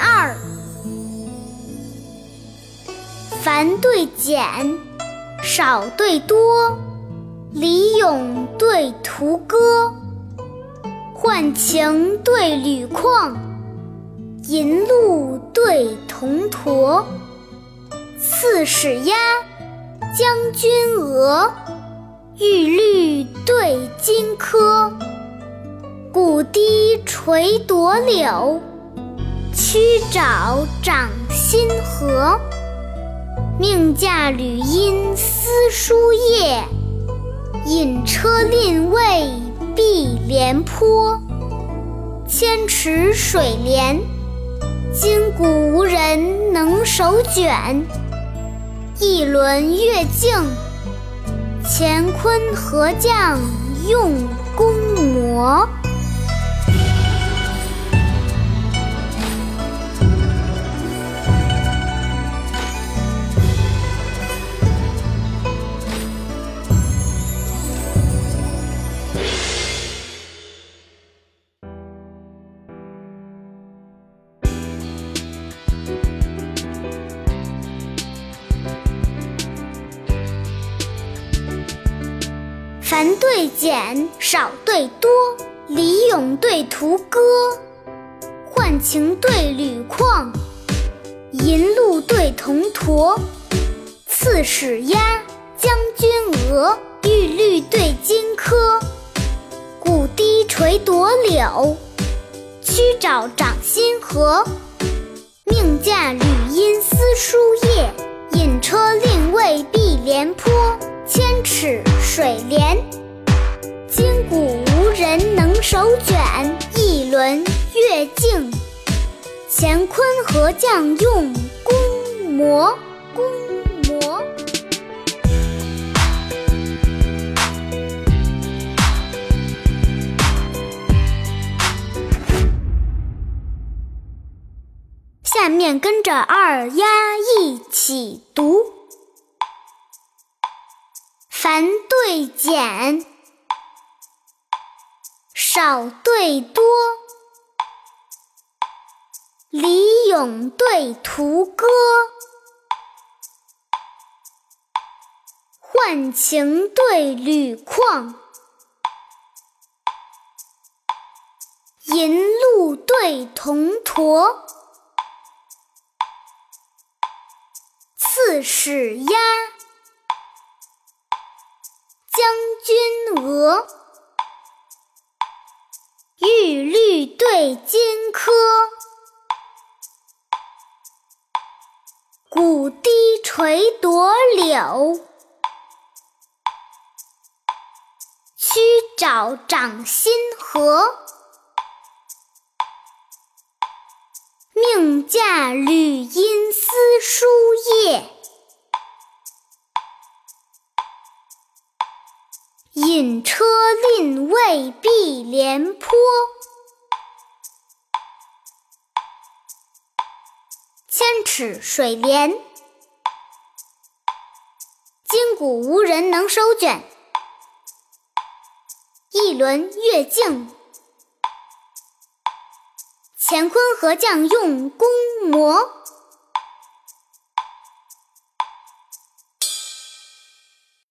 二，繁对简，少对多，李咏对屠歌，浣晴对吕旷，银鹭对铜驼，刺史鸭，将军鹅，玉律对荆轲，古堤垂朵柳。曲沼长新河。命驾吕音思书夜，引车令尉碧廉颇。千尺水帘，今古无人能手卷。一轮月镜，乾坤合匠用功磨。繁对简，少对多，李咏对屠歌，浣情对吕旷，银鹿对铜驼，刺史鸭，将军鹅，玉律对金科，古堤垂朵柳，曲沼长新河。命驾吕音思书夜，引车令尉避廉颇。千尺水帘，今古无人能手卷。一轮月镜，乾坤合将用功磨。功磨。下面跟着二丫一起读。繁对简，少对多，李咏对屠歌，浣情对吕旷，银鹿对铜驼，刺史鸭。律对金科，古堤垂夺柳，曲沼长新河。命驾吕音思书夜。引车令尉碧廉颇，尺水帘，今古无人能收卷。一轮月镜，乾坤何匠用功磨。